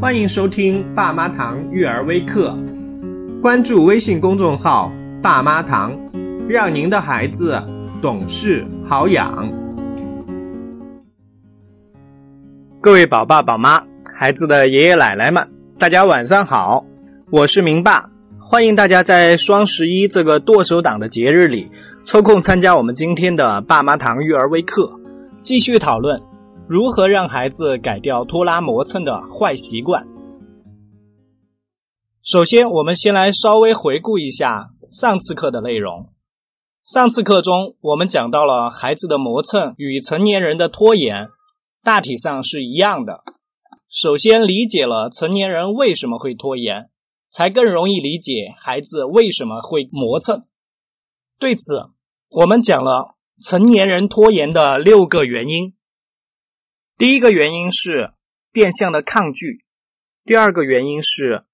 欢迎收听爸妈堂育儿微课，关注微信公众号“爸妈堂”，让您的孩子懂事好养。各位宝爸宝妈、孩子的爷爷奶奶们，大家晚上好，我是明爸，欢迎大家在双十一这个剁手党的节日里抽空参加我们今天的爸妈堂育儿微课，继续讨论。如何让孩子改掉拖拉磨蹭的坏习惯？首先，我们先来稍微回顾一下上次课的内容。上次课中，我们讲到了孩子的磨蹭与成年人的拖延大体上是一样的。首先，理解了成年人为什么会拖延，才更容易理解孩子为什么会磨蹭。对此，我们讲了成年人拖延的六个原因。第一个原因是变相的抗拒，第二个原因是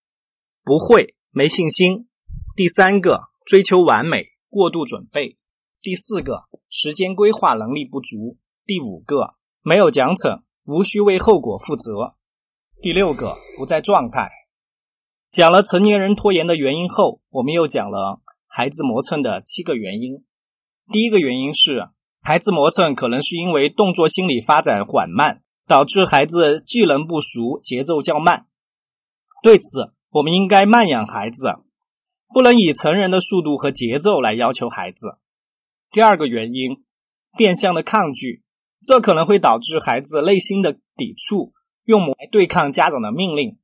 不会没信心，第三个追求完美过度准备，第四个时间规划能力不足，第五个没有奖惩无需为后果负责，第六个不在状态。讲了成年人拖延的原因后，我们又讲了孩子磨蹭的七个原因。第一个原因是。孩子磨蹭可能是因为动作心理发展缓慢，导致孩子技能不熟，节奏较慢。对此，我们应该慢养孩子，不能以成人的速度和节奏来要求孩子。第二个原因，变相的抗拒，这可能会导致孩子内心的抵触，用来对抗家长的命令。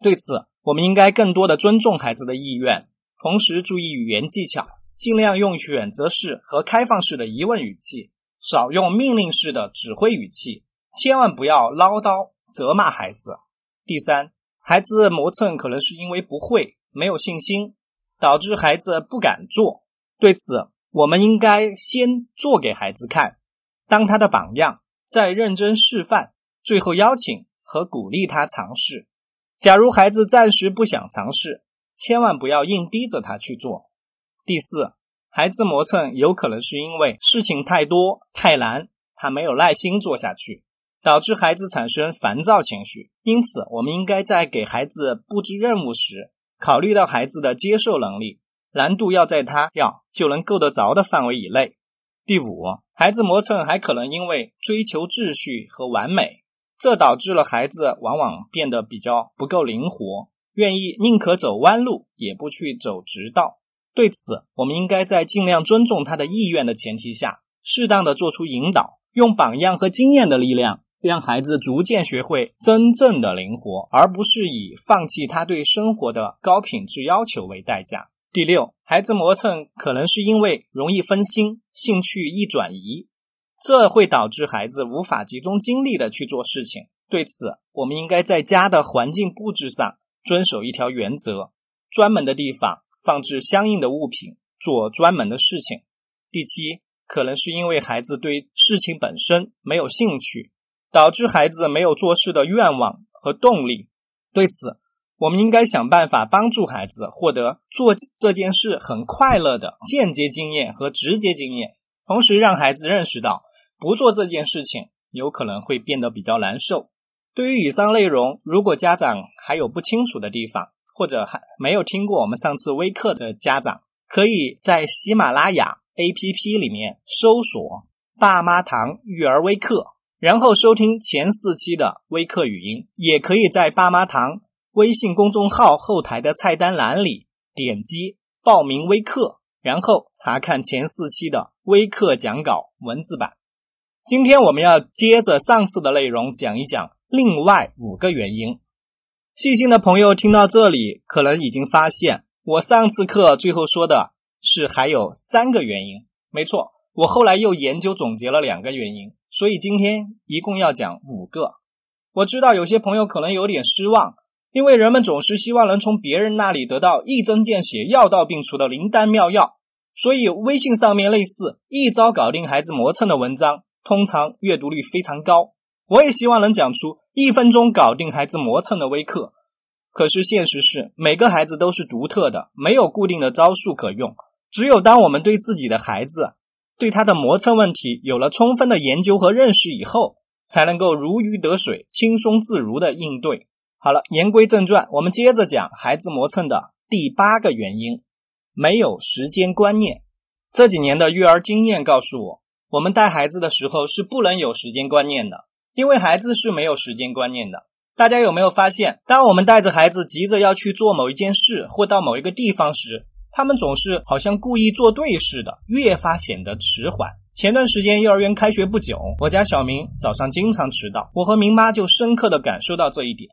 对此，我们应该更多的尊重孩子的意愿，同时注意语言技巧。尽量用选择式和开放式的疑问语气，少用命令式的指挥语气，千万不要唠叨责骂孩子。第三，孩子磨蹭可能是因为不会、没有信心，导致孩子不敢做。对此，我们应该先做给孩子看，当他的榜样，再认真示范，最后邀请和鼓励他尝试。假如孩子暂时不想尝试，千万不要硬逼着他去做。第四，孩子磨蹭有可能是因为事情太多太难，他没有耐心做下去，导致孩子产生烦躁情绪。因此，我们应该在给孩子布置任务时，考虑到孩子的接受能力，难度要在他要就能够得着的范围以内。第五，孩子磨蹭还可能因为追求秩序和完美，这导致了孩子往往变得比较不够灵活，愿意宁可走弯路也不去走直道。对此，我们应该在尽量尊重他的意愿的前提下，适当的做出引导，用榜样和经验的力量，让孩子逐渐学会真正的灵活，而不是以放弃他对生活的高品质要求为代价。第六，孩子磨蹭可能是因为容易分心，兴趣易转移，这会导致孩子无法集中精力的去做事情。对此，我们应该在家的环境布置上遵守一条原则：专门的地方。放置相应的物品，做专门的事情。第七，可能是因为孩子对事情本身没有兴趣，导致孩子没有做事的愿望和动力。对此，我们应该想办法帮助孩子获得做这件事很快乐的间接经验和直接经验，同时让孩子认识到不做这件事情有可能会变得比较难受。对于以上内容，如果家长还有不清楚的地方，或者还没有听过我们上次微课的家长，可以在喜马拉雅 APP 里面搜索“爸妈堂育儿微课”，然后收听前四期的微课语音。也可以在爸妈堂微信公众号后台的菜单栏里点击报名微课，然后查看前四期的微课讲稿文字版。今天我们要接着上次的内容讲一讲另外五个原因。细心的朋友听到这里，可能已经发现我上次课最后说的是还有三个原因。没错，我后来又研究总结了两个原因，所以今天一共要讲五个。我知道有些朋友可能有点失望，因为人们总是希望能从别人那里得到一针见血、药到病除的灵丹妙药，所以微信上面类似一招搞定孩子磨蹭的文章，通常阅读率非常高。我也希望能讲出一分钟搞定孩子磨蹭的微课，可是现实是每个孩子都是独特的，没有固定的招数可用。只有当我们对自己的孩子、对他的磨蹭问题有了充分的研究和认识以后，才能够如鱼得水、轻松自如的应对。好了，言归正传，我们接着讲孩子磨蹭的第八个原因：没有时间观念。这几年的育儿经验告诉我，我们带孩子的时候是不能有时间观念的，因为孩子是没有时间观念的。大家有没有发现，当我们带着孩子急着要去做某一件事或到某一个地方时，他们总是好像故意作对似的，越发显得迟缓。前段时间幼儿园开学不久，我家小明早上经常迟到，我和明妈就深刻的感受到这一点。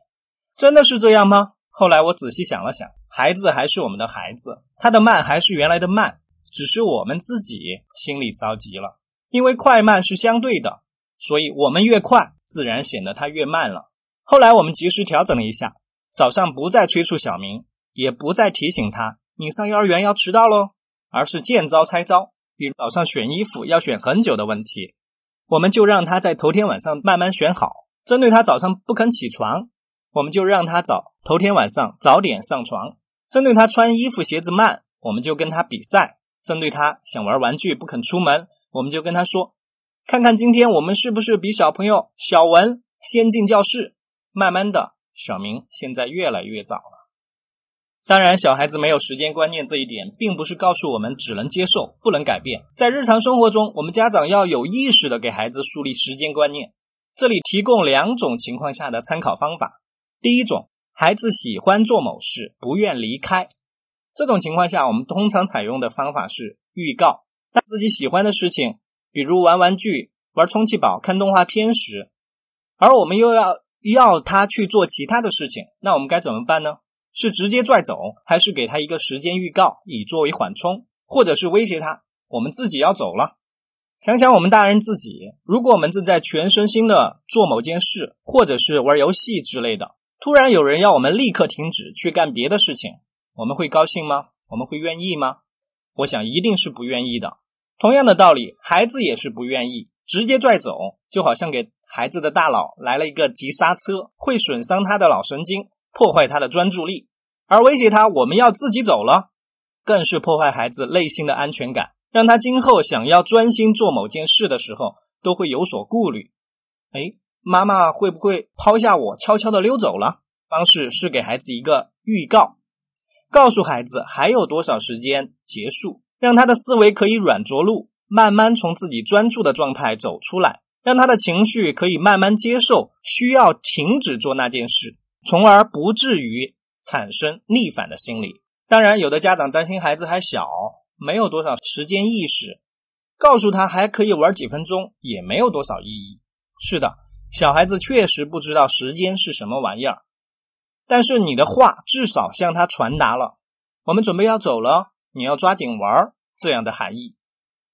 真的是这样吗？后来我仔细想了想，孩子还是我们的孩子，他的慢还是原来的慢，只是我们自己心里着急了。因为快慢是相对的，所以我们越快，自然显得他越慢了。后来我们及时调整了一下，早上不再催促小明，也不再提醒他你上幼儿园要迟到喽，而是见招拆招。比如早上选衣服要选很久的问题，我们就让他在头天晚上慢慢选好。针对他早上不肯起床。我们就让他早头天晚上早点上床。针对他穿衣服鞋子慢，我们就跟他比赛。针对他想玩玩具不肯出门，我们就跟他说：“看看今天我们是不是比小朋友小文先进教室。”慢慢的，小明现在越来越早了。当然，小孩子没有时间观念这一点，并不是告诉我们只能接受不能改变。在日常生活中，我们家长要有意识的给孩子树立时间观念。这里提供两种情况下的参考方法。第一种，孩子喜欢做某事，不愿离开。这种情况下，我们通常采用的方法是预告。当自己喜欢的事情，比如玩玩具、玩充气宝、看动画片时，而我们又要要他去做其他的事情，那我们该怎么办呢？是直接拽走，还是给他一个时间预告，以作为缓冲，或者是威胁他，我们自己要走了？想想我们大人自己，如果我们正在全身心的做某件事，或者是玩游戏之类的。突然有人要我们立刻停止去干别的事情，我们会高兴吗？我们会愿意吗？我想一定是不愿意的。同样的道理，孩子也是不愿意直接拽走，就好像给孩子的大脑来了一个急刹车，会损伤他的脑神经，破坏他的专注力，而威胁他我们要自己走了，更是破坏孩子内心的安全感，让他今后想要专心做某件事的时候都会有所顾虑。哎。妈妈会不会抛下我，悄悄的溜走了？方式是给孩子一个预告，告诉孩子还有多少时间结束，让他的思维可以软着陆，慢慢从自己专注的状态走出来，让他的情绪可以慢慢接受需要停止做那件事，从而不至于产生逆反的心理。当然，有的家长担心孩子还小，没有多少时间意识，告诉他还可以玩几分钟，也没有多少意义。是的。小孩子确实不知道时间是什么玩意儿，但是你的话至少向他传达了“我们准备要走了，你要抓紧玩”这样的含义，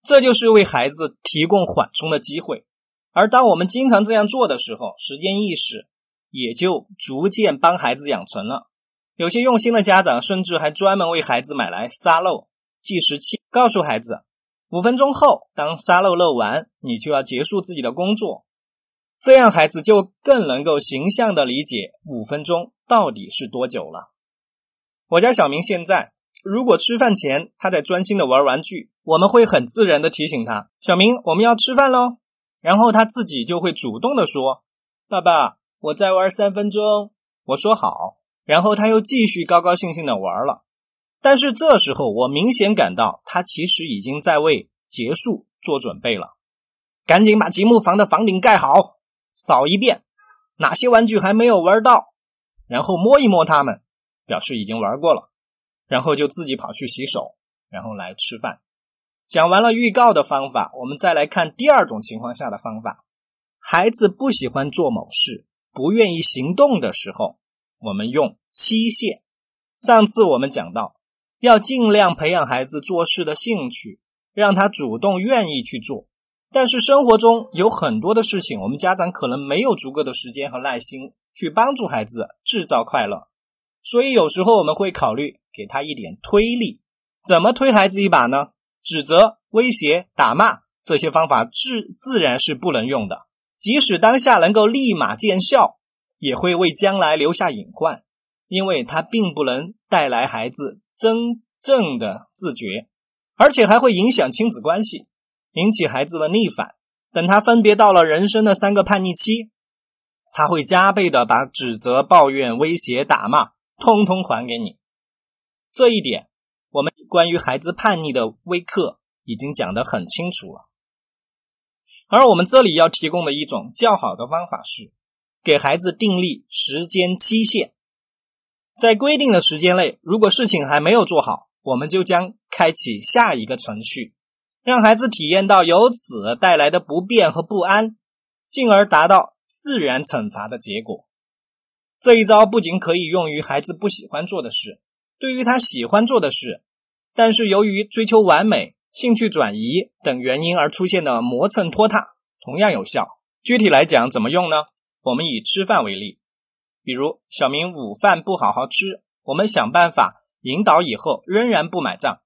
这就是为孩子提供缓冲的机会。而当我们经常这样做的时候，时间意识也就逐渐帮孩子养成了。有些用心的家长甚至还专门为孩子买来沙漏计时器，告诉孩子五分钟后，当沙漏漏完，你就要结束自己的工作。这样孩子就更能够形象的理解五分钟到底是多久了。我家小明现在，如果吃饭前他在专心的玩玩具，我们会很自然的提醒他：“小明，我们要吃饭喽。”然后他自己就会主动的说：“爸爸，我再玩三分钟。”我说好，然后他又继续高高兴兴的玩了。但是这时候我明显感到他其实已经在为结束做准备了，赶紧把积木房的房顶盖好。扫一遍，哪些玩具还没有玩到，然后摸一摸它们，表示已经玩过了，然后就自己跑去洗手，然后来吃饭。讲完了预告的方法，我们再来看第二种情况下的方法：孩子不喜欢做某事，不愿意行动的时候，我们用期限。上次我们讲到，要尽量培养孩子做事的兴趣，让他主动愿意去做。但是生活中有很多的事情，我们家长可能没有足够的时间和耐心去帮助孩子制造快乐，所以有时候我们会考虑给他一点推力。怎么推孩子一把呢？指责、威胁、打骂这些方法自自然是不能用的。即使当下能够立马见效，也会为将来留下隐患，因为它并不能带来孩子真正的自觉，而且还会影响亲子关系。引起孩子的逆反。等他分别到了人生的三个叛逆期，他会加倍的把指责、抱怨、威胁、打骂通通还给你。这一点，我们关于孩子叛逆的微课已经讲得很清楚了。而我们这里要提供的一种较好的方法是，给孩子订立时间期限，在规定的时间内，如果事情还没有做好，我们就将开启下一个程序，让孩子体验到由此带来的不便和不安，进而达到自然惩罚的结果。这一招不仅可以用于孩子不喜欢做的事，对于他喜欢做的事，但是由于追求完美。兴趣转移等原因而出现的磨蹭拖沓同样有效。具体来讲，怎么用呢？我们以吃饭为例，比如小明午饭不好好吃，我们想办法引导以后仍然不买账，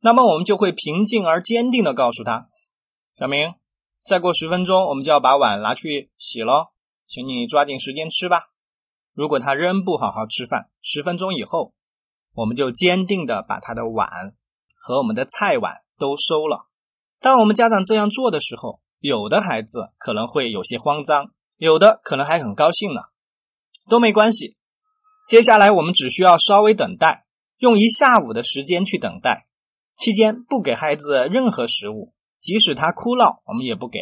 那么我们就会平静而坚定地告诉他：“小明，再过十分钟我们就要把碗拿去洗喽，请你抓紧时间吃吧。”如果他仍不好好吃饭，十分钟以后，我们就坚定地把他的碗和我们的菜碗。都收了。当我们家长这样做的时候，有的孩子可能会有些慌张，有的可能还很高兴呢。都没关系。接下来我们只需要稍微等待，用一下午的时间去等待，期间不给孩子任何食物，即使他哭闹，我们也不给，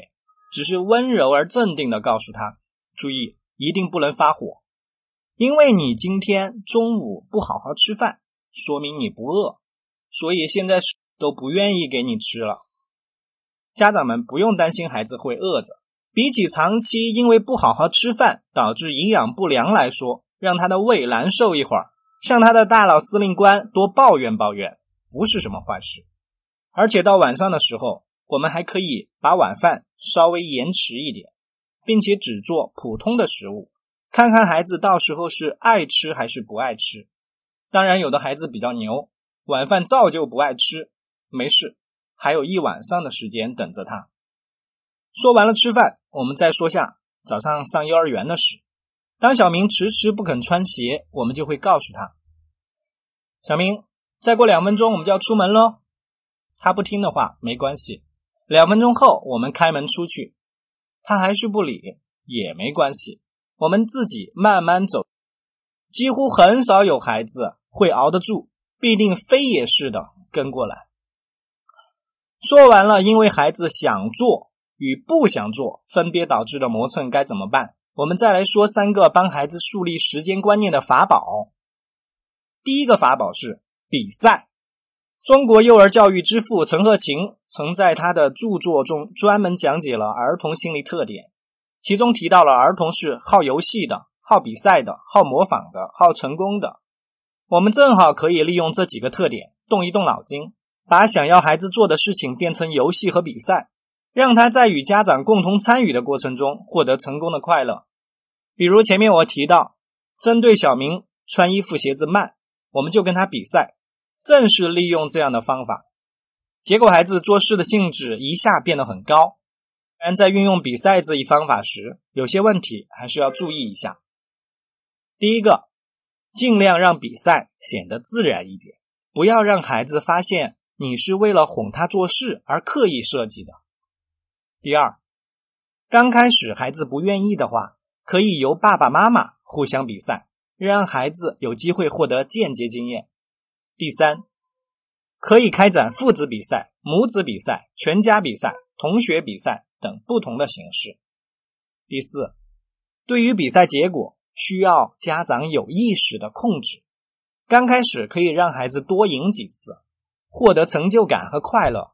只是温柔而镇定的告诉他：注意，一定不能发火，因为你今天中午不好好吃饭，说明你不饿，所以现在。都不愿意给你吃了。家长们不用担心孩子会饿着，比起长期因为不好好吃饭导致营养不良来说，让他的胃难受一会儿，向他的大脑司令官多抱怨抱怨，不是什么坏事。而且到晚上的时候，我们还可以把晚饭稍微延迟一点，并且只做普通的食物，看看孩子到时候是爱吃还是不爱吃。当然，有的孩子比较牛，晚饭照旧不爱吃。没事，还有一晚上的时间等着他。说完了吃饭，我们再说下早上上幼儿园的事。当小明迟迟不肯穿鞋，我们就会告诉他：“小明，再过两分钟我们就要出门喽。”他不听的话没关系，两分钟后我们开门出去，他还是不理也没关系，我们自己慢慢走。几乎很少有孩子会熬得住，必定飞也似的跟过来。说完了，因为孩子想做与不想做分别导致的磨蹭该怎么办？我们再来说三个帮孩子树立时间观念的法宝。第一个法宝是比赛。中国幼儿教育之父陈鹤琴曾在他的著作中专门讲解了儿童心理特点，其中提到了儿童是好游戏的、好比赛的、好模仿的、好成功的。我们正好可以利用这几个特点，动一动脑筋。把想要孩子做的事情变成游戏和比赛，让他在与家长共同参与的过程中获得成功的快乐。比如前面我提到，针对小明穿衣服鞋子慢，我们就跟他比赛。正是利用这样的方法，结果孩子做事的兴致一下变得很高。但在运用比赛这一方法时，有些问题还是要注意一下。第一个，尽量让比赛显得自然一点，不要让孩子发现。你是为了哄他做事而刻意设计的。第二，刚开始孩子不愿意的话，可以由爸爸妈妈互相比赛，让孩子有机会获得间接经验。第三，可以开展父子比赛、母子比赛、全家比赛、同学比赛等不同的形式。第四，对于比赛结果，需要家长有意识的控制。刚开始可以让孩子多赢几次。获得成就感和快乐，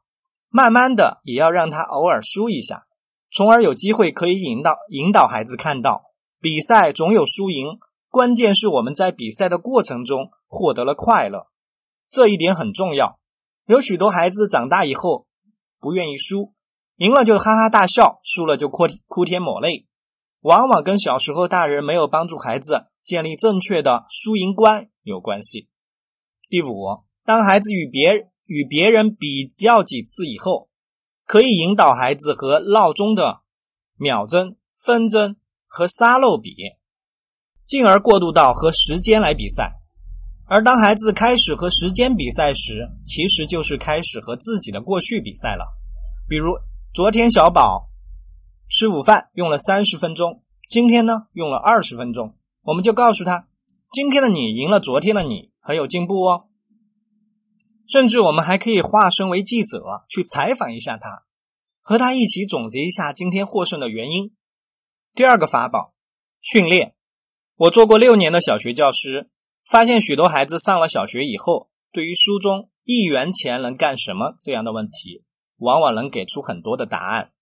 慢慢的也要让他偶尔输一下，从而有机会可以引导引导孩子看到比赛总有输赢，关键是我们在比赛的过程中获得了快乐，这一点很重要。有许多孩子长大以后不愿意输，赢了就哈哈大笑，输了就哭哭天抹泪，往往跟小时候大人没有帮助孩子建立正确的输赢观有关系。第五，当孩子与别与别人比较几次以后，可以引导孩子和闹钟的秒针、分针和沙漏比，进而过渡到和时间来比赛。而当孩子开始和时间比赛时，其实就是开始和自己的过去比赛了。比如，昨天小宝吃午饭用了三十分钟，今天呢用了二十分钟，我们就告诉他，今天的你赢了昨天的你，很有进步哦。甚至我们还可以化身为记者去采访一下他，和他一起总结一下今天获胜的原因。第二个法宝，训练。我做过六年的小学教师，发现许多孩子上了小学以后，对于书中一元钱能干什么这样的问题，往往能给出很多的答案。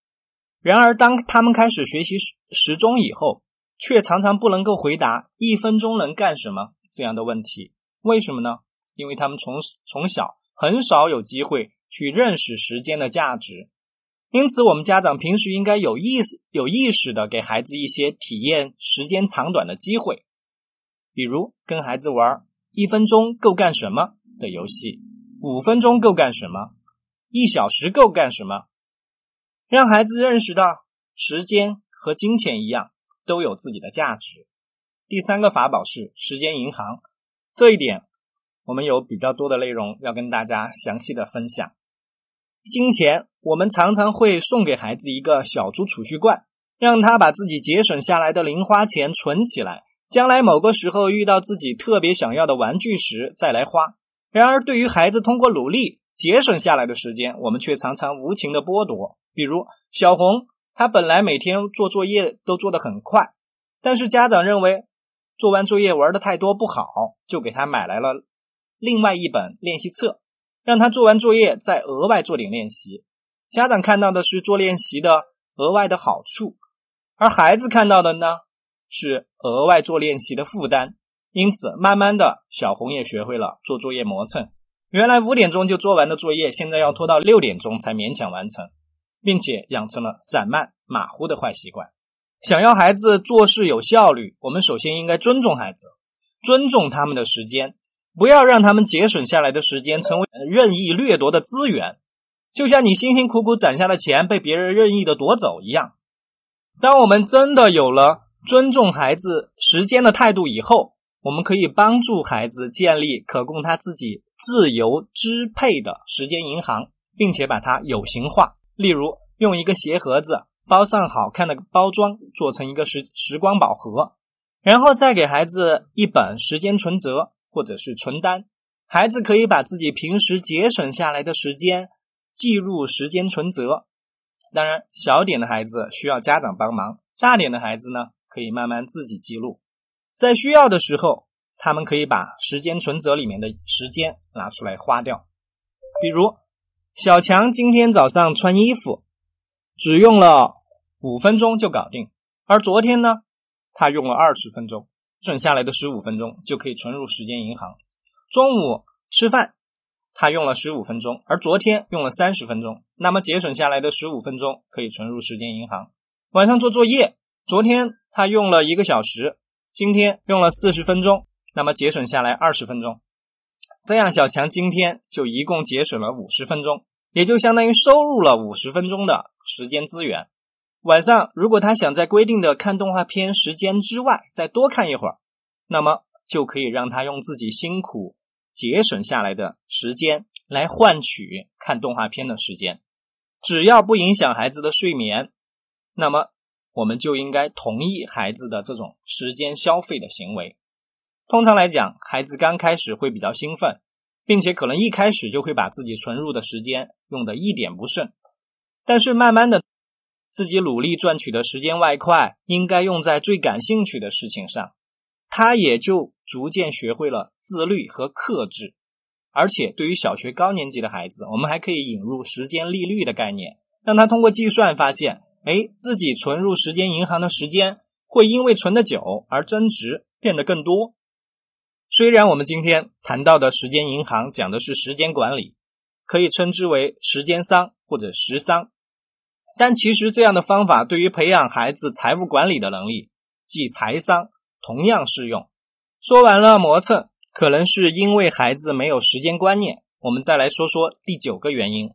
然而，当他们开始学习时钟以后，却常常不能够回答“一分钟能干什么”这样的问题。为什么呢？因为他们从从小很少有机会去认识时间的价值。因此，我们家长平时应该有意识、有意识的给孩子一些体验时间长短的机会，比如跟孩子玩“一分钟够干什么”的游戏，“五分钟够干什么”，“一小时够干什么”。让孩子认识到，时间和金钱一样，都有自己的价值。第三个法宝是时间银行，这一点我们有比较多的内容要跟大家详细的分享。金钱，我们常常会送给孩子一个小猪储蓄罐，让他把自己节省下来的零花钱存起来，将来某个时候遇到自己特别想要的玩具时再来花。然而，对于孩子通过努力节省下来的时间，我们却常常无情的剥夺。比如小红，她本来每天做作业都做得很快，但是家长认为做完作业玩的太多不好，就给她买来了另外一本练习册，让她做完作业再额外做点练习。家长看到的是做练习的额外的好处，而孩子看到的呢是额外做练习的负担。因此，慢慢的小红也学会了做作业磨蹭。原来五点钟就做完的作业，现在要拖到六点钟才勉强完成。并且养成了散漫马虎的坏习惯。想要孩子做事有效率，我们首先应该尊重孩子，尊重他们的时间，不要让他们节省下来的时间成为任意掠夺的资源，就像你辛辛苦苦攒下的钱被别人任意的夺走一样。当我们真的有了尊重孩子时间的态度以后，我们可以帮助孩子建立可供他自己自由支配的时间银行，并且把它有形化。例如，用一个鞋盒子包上好看的包装，做成一个时时光宝盒，然后再给孩子一本时间存折或者是存单，孩子可以把自己平时节省下来的时间记入时间存折。当然，小点的孩子需要家长帮忙，大点的孩子呢，可以慢慢自己记录。在需要的时候，他们可以把时间存折里面的时间拿出来花掉，比如。小强今天早上穿衣服只用了五分钟就搞定，而昨天呢，他用了二十分钟，省下来的十五分钟就可以存入时间银行。中午吃饭，他用了十五分钟，而昨天用了三十分钟，那么节省下来的十五分钟可以存入时间银行。晚上做作业，昨天他用了一个小时，今天用了四十分钟，那么节省下来二十分钟。这样，小强今天就一共节省了五十分钟，也就相当于收入了五十分钟的时间资源。晚上，如果他想在规定的看动画片时间之外再多看一会儿，那么就可以让他用自己辛苦节省下来的时间来换取看动画片的时间。只要不影响孩子的睡眠，那么我们就应该同意孩子的这种时间消费的行为。通常来讲，孩子刚开始会比较兴奋，并且可能一开始就会把自己存入的时间用的一点不剩。但是慢慢的，自己努力赚取的时间外快应该用在最感兴趣的事情上，他也就逐渐学会了自律和克制。而且对于小学高年级的孩子，我们还可以引入时间利率的概念，让他通过计算发现，哎，自己存入时间银行的时间会因为存的久而增值，变得更多。虽然我们今天谈到的时间银行讲的是时间管理，可以称之为时间商或者时商，但其实这样的方法对于培养孩子财务管理的能力，即财商，同样适用。说完了磨蹭，可能是因为孩子没有时间观念。我们再来说说第九个原因：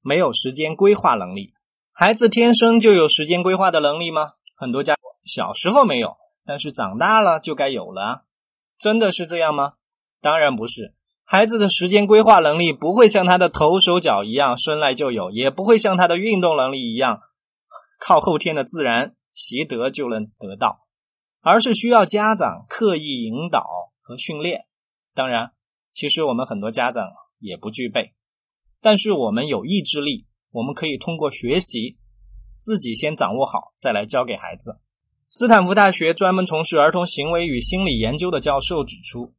没有时间规划能力。孩子天生就有时间规划的能力吗？很多家小时候没有，但是长大了就该有了。真的是这样吗？当然不是。孩子的时间规划能力不会像他的头手脚一样生来就有，也不会像他的运动能力一样靠后天的自然习得就能得到，而是需要家长刻意引导和训练。当然，其实我们很多家长也不具备，但是我们有意志力，我们可以通过学习，自己先掌握好，再来教给孩子。斯坦福大学专门从事儿童行为与心理研究的教授指出，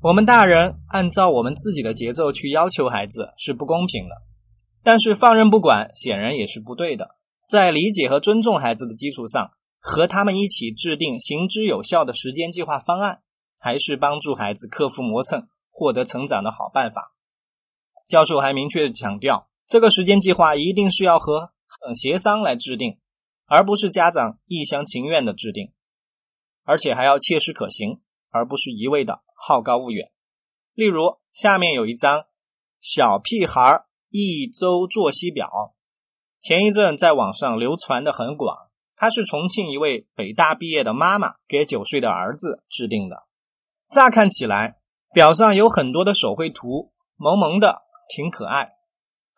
我们大人按照我们自己的节奏去要求孩子是不公平的，但是放任不管显然也是不对的。在理解和尊重孩子的基础上，和他们一起制定行之有效的时间计划方案。才是帮助孩子克服磨蹭、获得成长的好办法。教授还明确强调，这个时间计划一定是要和协商来制定，而不是家长一厢情愿的制定，而且还要切实可行，而不是一味的好高骛远。例如，下面有一张小屁孩一周作息表，前一阵在网上流传的很广，它是重庆一位北大毕业的妈妈给九岁的儿子制定的。乍看起来，表上有很多的手绘图，萌萌的，挺可爱。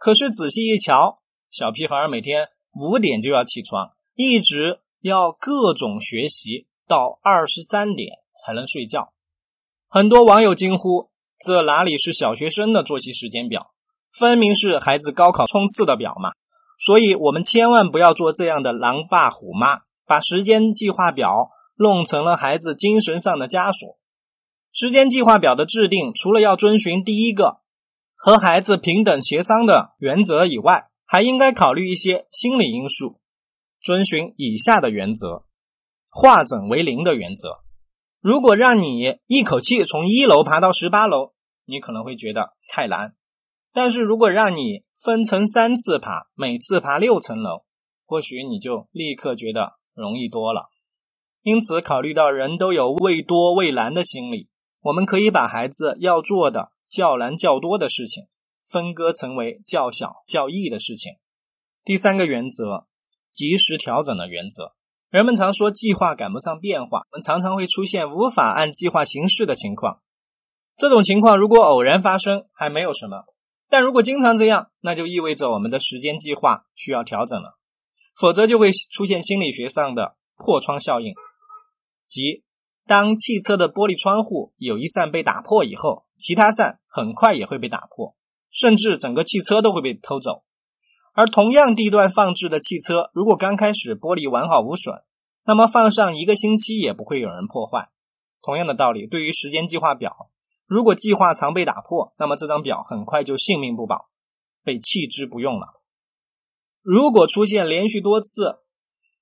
可是仔细一瞧，小屁孩每天五点就要起床，一直要各种学习，到二十三点才能睡觉。很多网友惊呼：“这哪里是小学生的作息时间表，分明是孩子高考冲刺的表嘛！”所以，我们千万不要做这样的狼爸虎妈，把时间计划表弄成了孩子精神上的枷锁。时间计划表的制定，除了要遵循第一个和孩子平等协商的原则以外，还应该考虑一些心理因素，遵循以下的原则：化整为零的原则。如果让你一口气从一楼爬到十八楼，你可能会觉得太难；但是如果让你分成三次爬，每次爬六层楼，或许你就立刻觉得容易多了。因此，考虑到人都有畏多畏难的心理。我们可以把孩子要做的较难较多的事情分割成为较小较易的事情。第三个原则，及时调整的原则。人们常说计划赶不上变化，我们常常会出现无法按计划行事的情况。这种情况如果偶然发生还没有什么，但如果经常这样，那就意味着我们的时间计划需要调整了，否则就会出现心理学上的破窗效应，即。当汽车的玻璃窗户有一扇被打破以后，其他扇很快也会被打破，甚至整个汽车都会被偷走。而同样地段放置的汽车，如果刚开始玻璃完好无损，那么放上一个星期也不会有人破坏。同样的道理，对于时间计划表，如果计划常被打破，那么这张表很快就性命不保，被弃之不用了。如果出现连续多次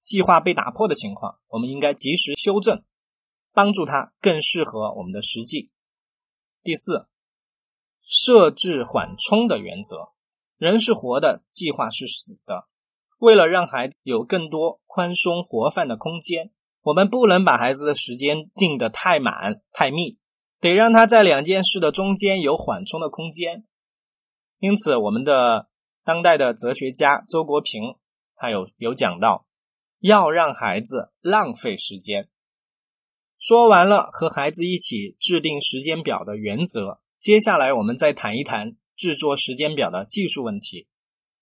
计划被打破的情况，我们应该及时修正。帮助他更适合我们的实际。第四，设置缓冲的原则。人是活的，计划是死的。为了让孩子有更多宽松活泛的空间，我们不能把孩子的时间定得太满太密，得让他在两件事的中间有缓冲的空间。因此，我们的当代的哲学家周国平他有有讲到，要让孩子浪费时间。说完了和孩子一起制定时间表的原则，接下来我们再谈一谈制作时间表的技术问题。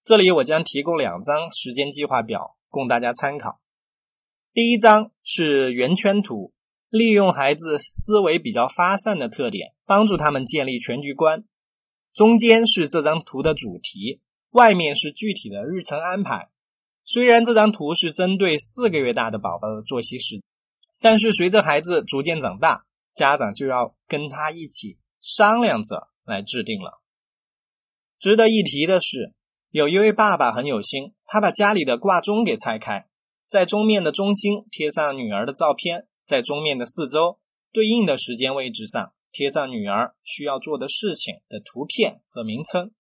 这里我将提供两张时间计划表供大家参考。第一张是圆圈图，利用孩子思维比较发散的特点，帮助他们建立全局观。中间是这张图的主题，外面是具体的日程安排。虽然这张图是针对四个月大的宝宝的作息时。但是随着孩子逐渐长大，家长就要跟他一起商量着来制定了。值得一提的是，有一位爸爸很有心，他把家里的挂钟给拆开，在钟面的中心贴上女儿的照片，在钟面的四周对应的时间位置上贴上女儿需要做的事情的图片和名称，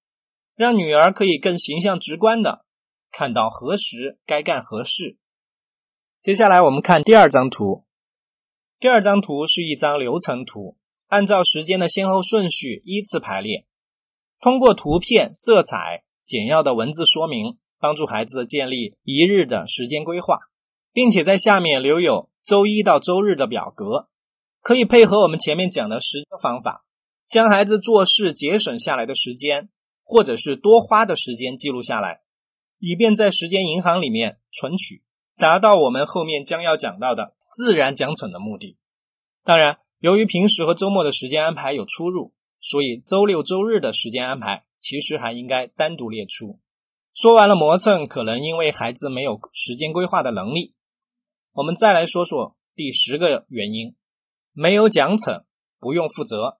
让女儿可以更形象直观的看到何时该干何事。接下来我们看第二张图。第二张图是一张流程图，按照时间的先后顺序依次排列。通过图片、色彩、简要的文字说明，帮助孩子建立一日的时间规划，并且在下面留有周一到周日的表格，可以配合我们前面讲的时间方法，将孩子做事节省下来的时间，或者是多花的时间记录下来，以便在时间银行里面存取，达到我们后面将要讲到的自然奖惩的目的。当然，由于平时和周末的时间安排有出入，所以周六周日的时间安排其实还应该单独列出。说完了磨蹭，可能因为孩子没有时间规划的能力，我们再来说说第十个原因：没有奖惩，不用负责。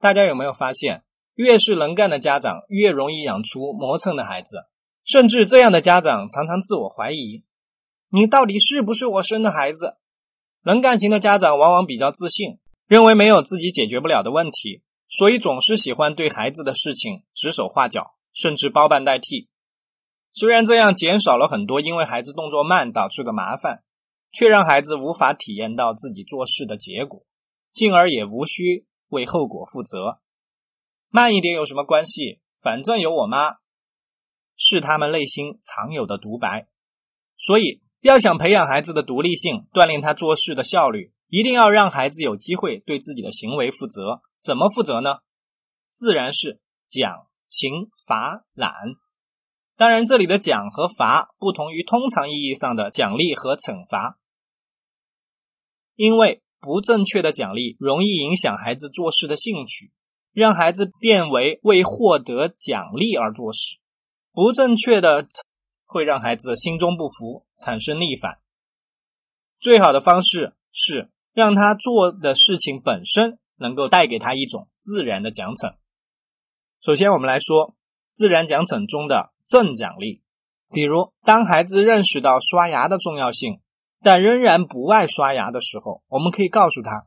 大家有没有发现，越是能干的家长，越容易养出磨蹭的孩子？甚至这样的家长常常自我怀疑：你到底是不是我生的孩子？能干型的家长往往比较自信，认为没有自己解决不了的问题，所以总是喜欢对孩子的事情指手画脚，甚至包办代替。虽然这样减少了很多因为孩子动作慢导致的麻烦，却让孩子无法体验到自己做事的结果，进而也无需为后果负责。慢一点有什么关系？反正有我妈，是他们内心常有的独白。所以，要想培养孩子的独立性，锻炼他做事的效率，一定要让孩子有机会对自己的行为负责。怎么负责呢？自然是奖、惩、罚、懒。当然，这里的奖和罚不同于通常意义上的奖励和惩罚，因为不正确的奖励容易影响孩子做事的兴趣，让孩子变为为获得奖励而做事；不正确的惩会让孩子心中不服，产生逆反。最好的方式是让他做的事情本身能够带给他一种自然的奖惩。首先，我们来说自然奖惩中的。正奖励，比如当孩子认识到刷牙的重要性，但仍然不爱刷牙的时候，我们可以告诉他：“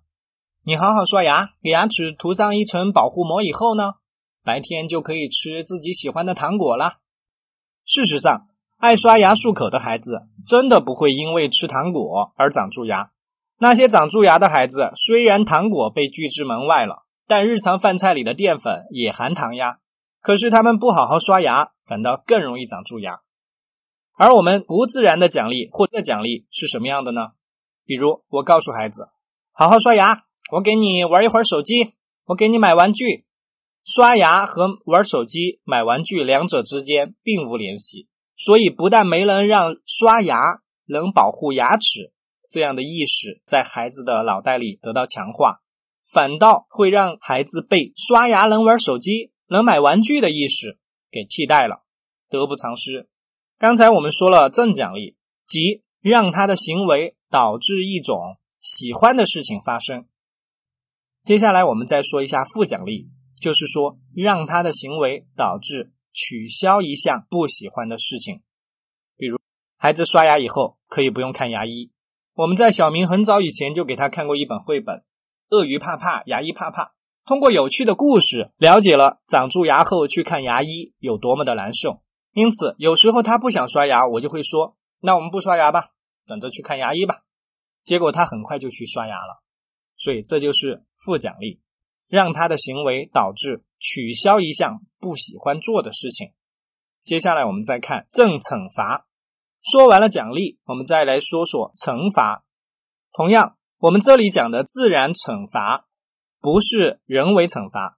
你好好刷牙，给牙齿涂上一层保护膜以后呢，白天就可以吃自己喜欢的糖果了。”事实上，爱刷牙漱口的孩子真的不会因为吃糖果而长蛀牙。那些长蛀牙的孩子，虽然糖果被拒之门外了，但日常饭菜里的淀粉也含糖呀。可是他们不好好刷牙，反倒更容易长蛀牙。而我们不自然的奖励或者奖励是什么样的呢？比如我告诉孩子，好好刷牙，我给你玩一会儿手机，我给你买玩具。刷牙和玩手机、买玩具两者之间并无联系，所以不但没能让刷牙能保护牙齿这样的意识在孩子的脑袋里得到强化，反倒会让孩子被刷牙能玩手机。能买玩具的意识给替代了，得不偿失。刚才我们说了正奖励，即让他的行为导致一种喜欢的事情发生。接下来我们再说一下负奖励，就是说让他的行为导致取消一项不喜欢的事情。比如孩子刷牙以后可以不用看牙医，我们在小明很早以前就给他看过一本绘本《鳄鱼怕怕，牙医怕怕》。通过有趣的故事，了解了长蛀牙后去看牙医有多么的难受。因此，有时候他不想刷牙，我就会说：“那我们不刷牙吧，等着去看牙医吧。”结果他很快就去刷牙了。所以这就是负奖励，让他的行为导致取消一项不喜欢做的事情。接下来我们再看正惩罚。说完了奖励，我们再来说说惩罚。同样，我们这里讲的自然惩罚。不是人为惩罚，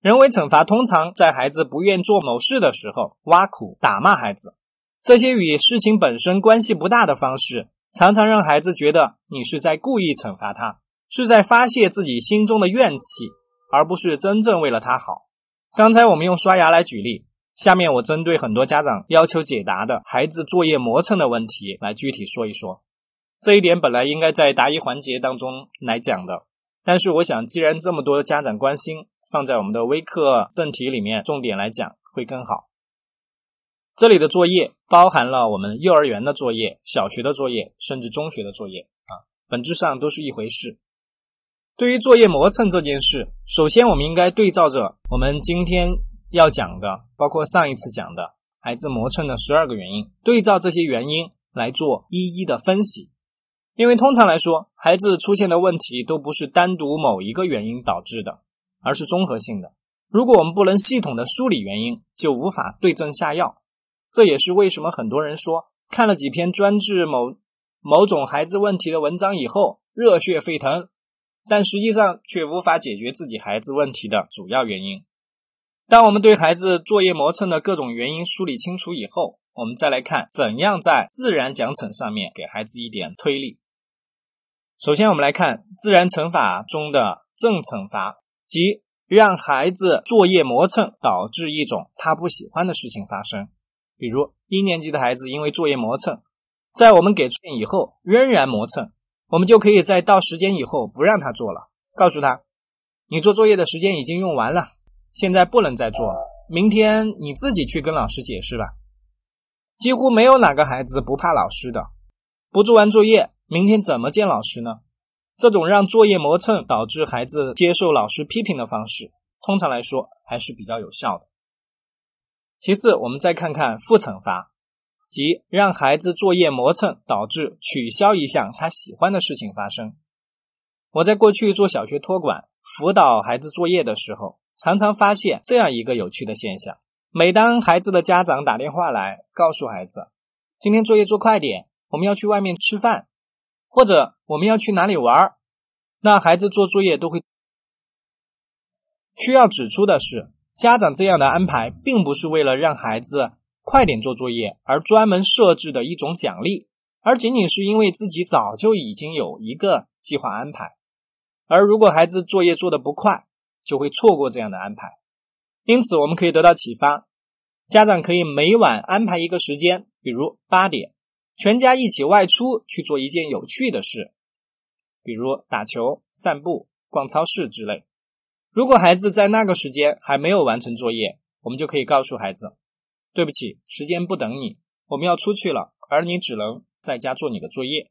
人为惩罚通常在孩子不愿做某事的时候挖苦、打骂孩子，这些与事情本身关系不大的方式，常常让孩子觉得你是在故意惩罚他，是在发泄自己心中的怨气，而不是真正为了他好。刚才我们用刷牙来举例，下面我针对很多家长要求解答的孩子作业磨蹭的问题来具体说一说。这一点本来应该在答疑环节当中来讲的。但是我想，既然这么多家长关心，放在我们的微课正题里面重点来讲会更好。这里的作业包含了我们幼儿园的作业、小学的作业，甚至中学的作业啊，本质上都是一回事。对于作业磨蹭这件事，首先我们应该对照着我们今天要讲的，包括上一次讲的孩子磨蹭的十二个原因，对照这些原因来做一一的分析。因为通常来说，孩子出现的问题都不是单独某一个原因导致的，而是综合性的。如果我们不能系统的梳理原因，就无法对症下药。这也是为什么很多人说看了几篇专治某某种孩子问题的文章以后热血沸腾，但实际上却无法解决自己孩子问题的主要原因。当我们对孩子作业磨蹭的各种原因梳理清楚以后，我们再来看怎样在自然奖惩上面给孩子一点推力。首先，我们来看自然惩罚中的正惩罚，即让孩子作业磨蹭，导致一种他不喜欢的事情发生。比如一年级的孩子因为作业磨蹭，在我们给出以后仍然磨蹭，我们就可以在到时间以后不让他做了，告诉他，你做作业的时间已经用完了，现在不能再做了，明天你自己去跟老师解释吧。几乎没有哪个孩子不怕老师的，不做完作业，明天怎么见老师呢？这种让作业磨蹭导致孩子接受老师批评的方式，通常来说还是比较有效的。其次，我们再看看负惩罚，即让孩子作业磨蹭导致取消一项他喜欢的事情发生。我在过去做小学托管辅导孩子作业的时候，常常发现这样一个有趣的现象。每当孩子的家长打电话来告诉孩子，今天作业做快点，我们要去外面吃饭，或者我们要去哪里玩儿那孩子做作业都会。需要指出的是，家长这样的安排并不是为了让孩子快点做作业而专门设置的一种奖励，而仅仅是因为自己早就已经有一个计划安排。而如果孩子作业做得不快，就会错过这样的安排。因此，我们可以得到启发，家长可以每晚安排一个时间，比如八点，全家一起外出去做一件有趣的事，比如打球、散步、逛超市之类。如果孩子在那个时间还没有完成作业，我们就可以告诉孩子：“对不起，时间不等你，我们要出去了，而你只能在家做你的作业。”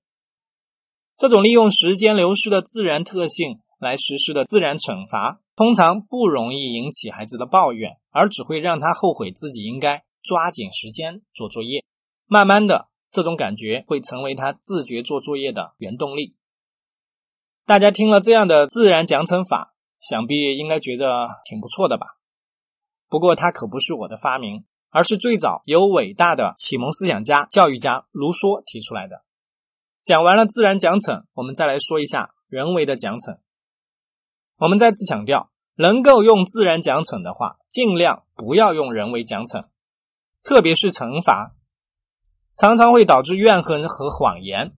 这种利用时间流失的自然特性来实施的自然惩罚。通常不容易引起孩子的抱怨，而只会让他后悔自己应该抓紧时间做作业。慢慢的，这种感觉会成为他自觉做作业的原动力。大家听了这样的自然奖惩法，想必应该觉得挺不错的吧？不过，它可不是我的发明，而是最早由伟大的启蒙思想家、教育家卢梭提出来的。讲完了自然奖惩，我们再来说一下人为的奖惩。我们再次强调，能够用自然奖惩的话，尽量不要用人为奖惩，特别是惩罚，常常会导致怨恨和谎言。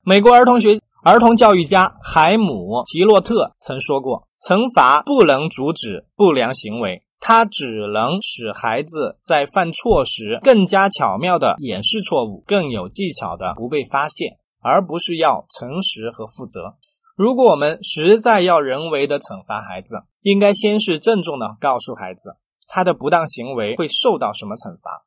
美国儿童学儿童教育家海姆吉洛特曾说过：“惩罚不能阻止不良行为，它只能使孩子在犯错时更加巧妙地掩饰错误，更有技巧地不被发现，而不是要诚实和负责。”如果我们实在要人为的惩罚孩子，应该先是郑重的告诉孩子他的不当行为会受到什么惩罚，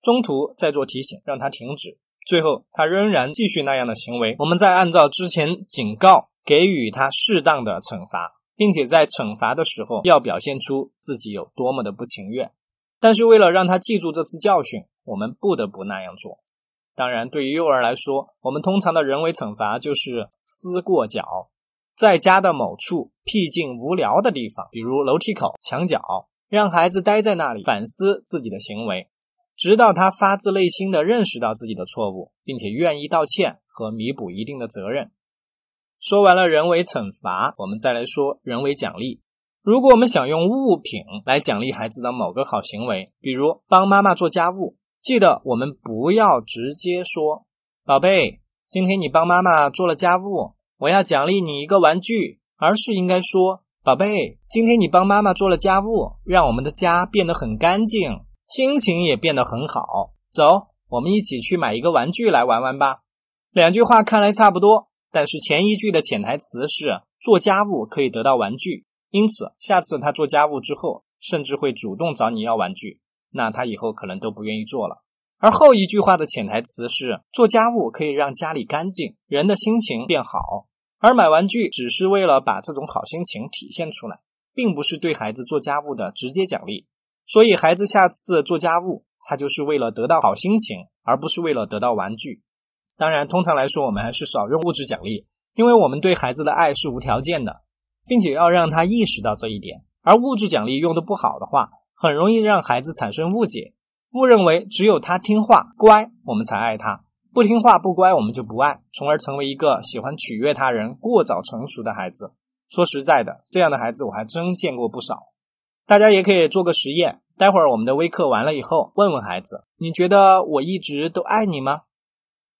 中途再做提醒让他停止，最后他仍然继续那样的行为，我们再按照之前警告给予他适当的惩罚，并且在惩罚的时候要表现出自己有多么的不情愿，但是为了让他记住这次教训，我们不得不那样做。当然，对于幼儿来说，我们通常的人为惩罚就是撕过脚，在家的某处僻静无聊的地方，比如楼梯口、墙角，让孩子待在那里反思自己的行为，直到他发自内心的认识到自己的错误，并且愿意道歉和弥补一定的责任。说完了人为惩罚，我们再来说人为奖励。如果我们想用物品来奖励孩子的某个好行为，比如帮妈妈做家务。记得我们不要直接说“宝贝，今天你帮妈妈做了家务，我要奖励你一个玩具”，而是应该说“宝贝，今天你帮妈妈做了家务，让我们的家变得很干净，心情也变得很好。走，我们一起去买一个玩具来玩玩吧。”两句话看来差不多，但是前一句的潜台词是做家务可以得到玩具，因此下次他做家务之后，甚至会主动找你要玩具。那他以后可能都不愿意做了。而后一句话的潜台词是，做家务可以让家里干净，人的心情变好。而买玩具只是为了把这种好心情体现出来，并不是对孩子做家务的直接奖励。所以孩子下次做家务，他就是为了得到好心情，而不是为了得到玩具。当然，通常来说，我们还是少用物质奖励，因为我们对孩子的爱是无条件的，并且要让他意识到这一点。而物质奖励用的不好的话，很容易让孩子产生误解，误认为只有他听话乖，我们才爱他；不听话不乖，我们就不爱，从而成为一个喜欢取悦他人、过早成熟的孩子。说实在的，这样的孩子我还真见过不少。大家也可以做个实验，待会儿我们的微课完了以后，问问孩子，你觉得我一直都爱你吗？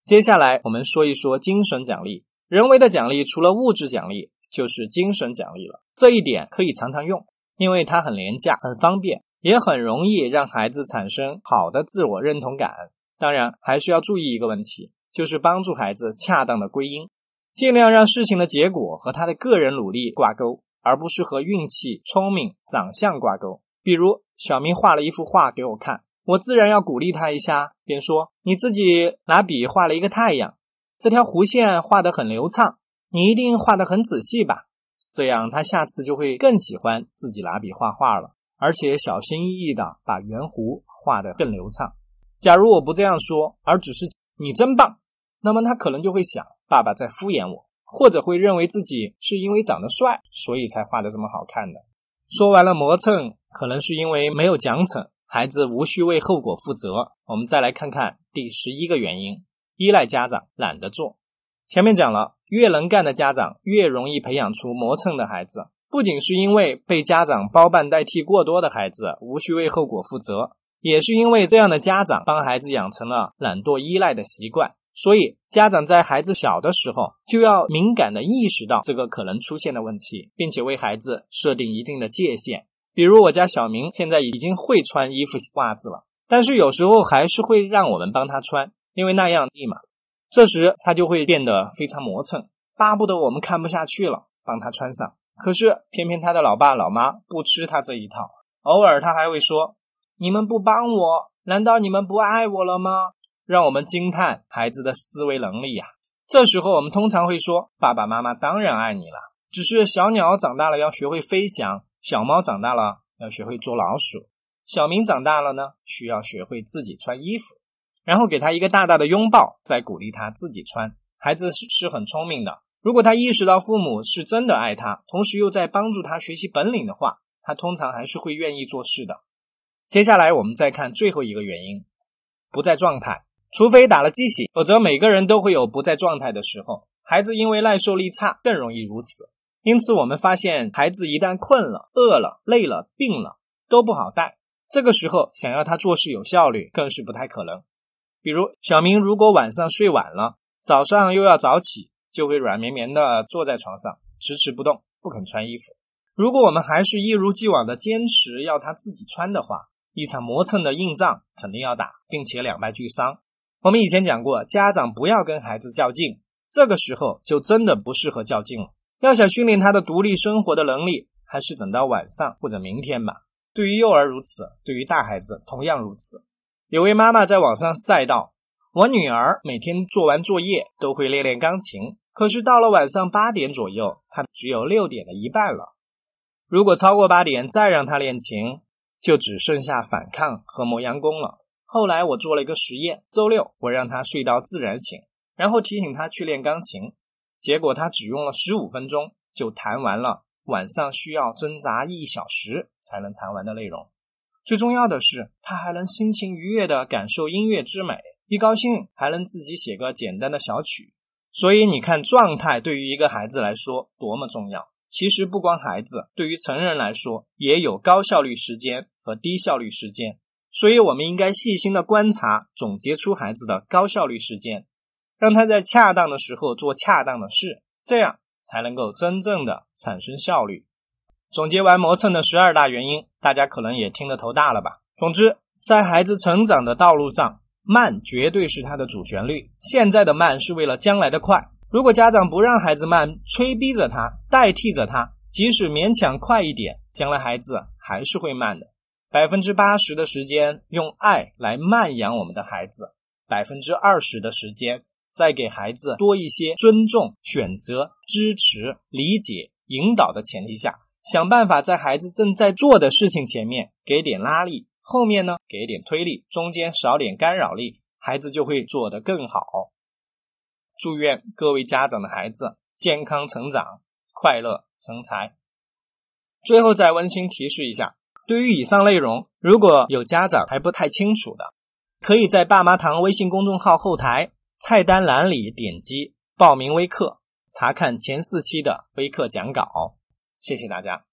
接下来我们说一说精神奖励。人为的奖励除了物质奖励，就是精神奖励了。这一点可以常常用，因为它很廉价、很方便，也很容易让孩子产生好的自我认同感。当然，还需要注意一个问题，就是帮助孩子恰当的归因，尽量让事情的结果和他的个人努力挂钩，而不是和运气、聪明、长相挂钩。比如。小明画了一幅画给我看，我自然要鼓励他一下，便说：“你自己拿笔画了一个太阳，这条弧线画得很流畅，你一定画得很仔细吧？这样他下次就会更喜欢自己拿笔画画了，而且小心翼翼地把圆弧画得更流畅。假如我不这样说，而只是你真棒，那么他可能就会想爸爸在敷衍我，或者会认为自己是因为长得帅，所以才画得这么好看的。”说完了磨蹭，可能是因为没有奖惩，孩子无需为后果负责。我们再来看看第十一个原因：依赖家长，懒得做。前面讲了，越能干的家长越容易培养出磨蹭的孩子。不仅是因为被家长包办代替过多的孩子无需为后果负责，也是因为这样的家长帮孩子养成了懒惰依赖的习惯。所以，家长在孩子小的时候就要敏感地意识到这个可能出现的问题，并且为孩子设定一定的界限。比如，我家小明现在已经会穿衣服、袜子了，但是有时候还是会让我们帮他穿，因为那样易嘛。这时他就会变得非常磨蹭，巴不得我们看不下去了，帮他穿上。可是偏偏他的老爸老妈不吃他这一套，偶尔他还会说：“你们不帮我，难道你们不爱我了吗？”让我们惊叹孩子的思维能力呀！这时候我们通常会说：“爸爸妈妈当然爱你了，只是小鸟长大了要学会飞翔，小猫长大了要学会捉老鼠，小明长大了呢，需要学会自己穿衣服。”然后给他一个大大的拥抱，再鼓励他自己穿。孩子是是很聪明的，如果他意识到父母是真的爱他，同时又在帮助他学习本领的话，他通常还是会愿意做事的。接下来我们再看最后一个原因：不在状态。除非打了鸡血，否则每个人都会有不在状态的时候。孩子因为耐受力差，更容易如此。因此，我们发现孩子一旦困了、饿了、累了、病了，都不好带。这个时候，想要他做事有效率，更是不太可能。比如，小明如果晚上睡晚了，早上又要早起，就会软绵绵的坐在床上，迟迟不动，不肯穿衣服。如果我们还是一如既往的坚持要他自己穿的话，一场磨蹭的硬仗肯定要打，并且两败俱伤。我们以前讲过，家长不要跟孩子较劲，这个时候就真的不适合较劲了。要想训练他的独立生活的能力，还是等到晚上或者明天吧。对于幼儿如此，对于大孩子同样如此。有位妈妈在网上晒道：“我女儿每天做完作业都会练练钢琴，可是到了晚上八点左右，她只有六点的一半了。如果超过八点再让她练琴，就只剩下反抗和磨洋工了。”后来我做了一个实验，周六我让她睡到自然醒，然后提醒她去练钢琴，结果他只用了十五分钟就弹完了晚上需要挣扎一小时才能弹完的内容。最重要的是，他还能心情愉悦地感受音乐之美，一高兴还能自己写个简单的小曲。所以你看，状态对于一个孩子来说多么重要。其实不光孩子，对于成人来说也有高效率时间和低效率时间。所以，我们应该细心的观察，总结出孩子的高效率时间，让他在恰当的时候做恰当的事，这样才能够真正的产生效率。总结完磨蹭的十二大原因，大家可能也听得头大了吧？总之，在孩子成长的道路上，慢绝对是他的主旋律。现在的慢是为了将来的快。如果家长不让孩子慢，催逼着他，代替着他，即使勉强快一点，将来孩子还是会慢的。百分之八十的时间用爱来慢养我们的孩子，百分之二十的时间再给孩子多一些尊重、选择、支持、理解、引导的前提下，想办法在孩子正在做的事情前面给点拉力，后面呢给点推力，中间少点干扰力，孩子就会做得更好。祝愿各位家长的孩子健康成长，快乐成才。最后再温馨提示一下。对于以上内容，如果有家长还不太清楚的，可以在爸妈堂微信公众号后台菜单栏里点击报名微课，查看前四期的微课讲稿。谢谢大家。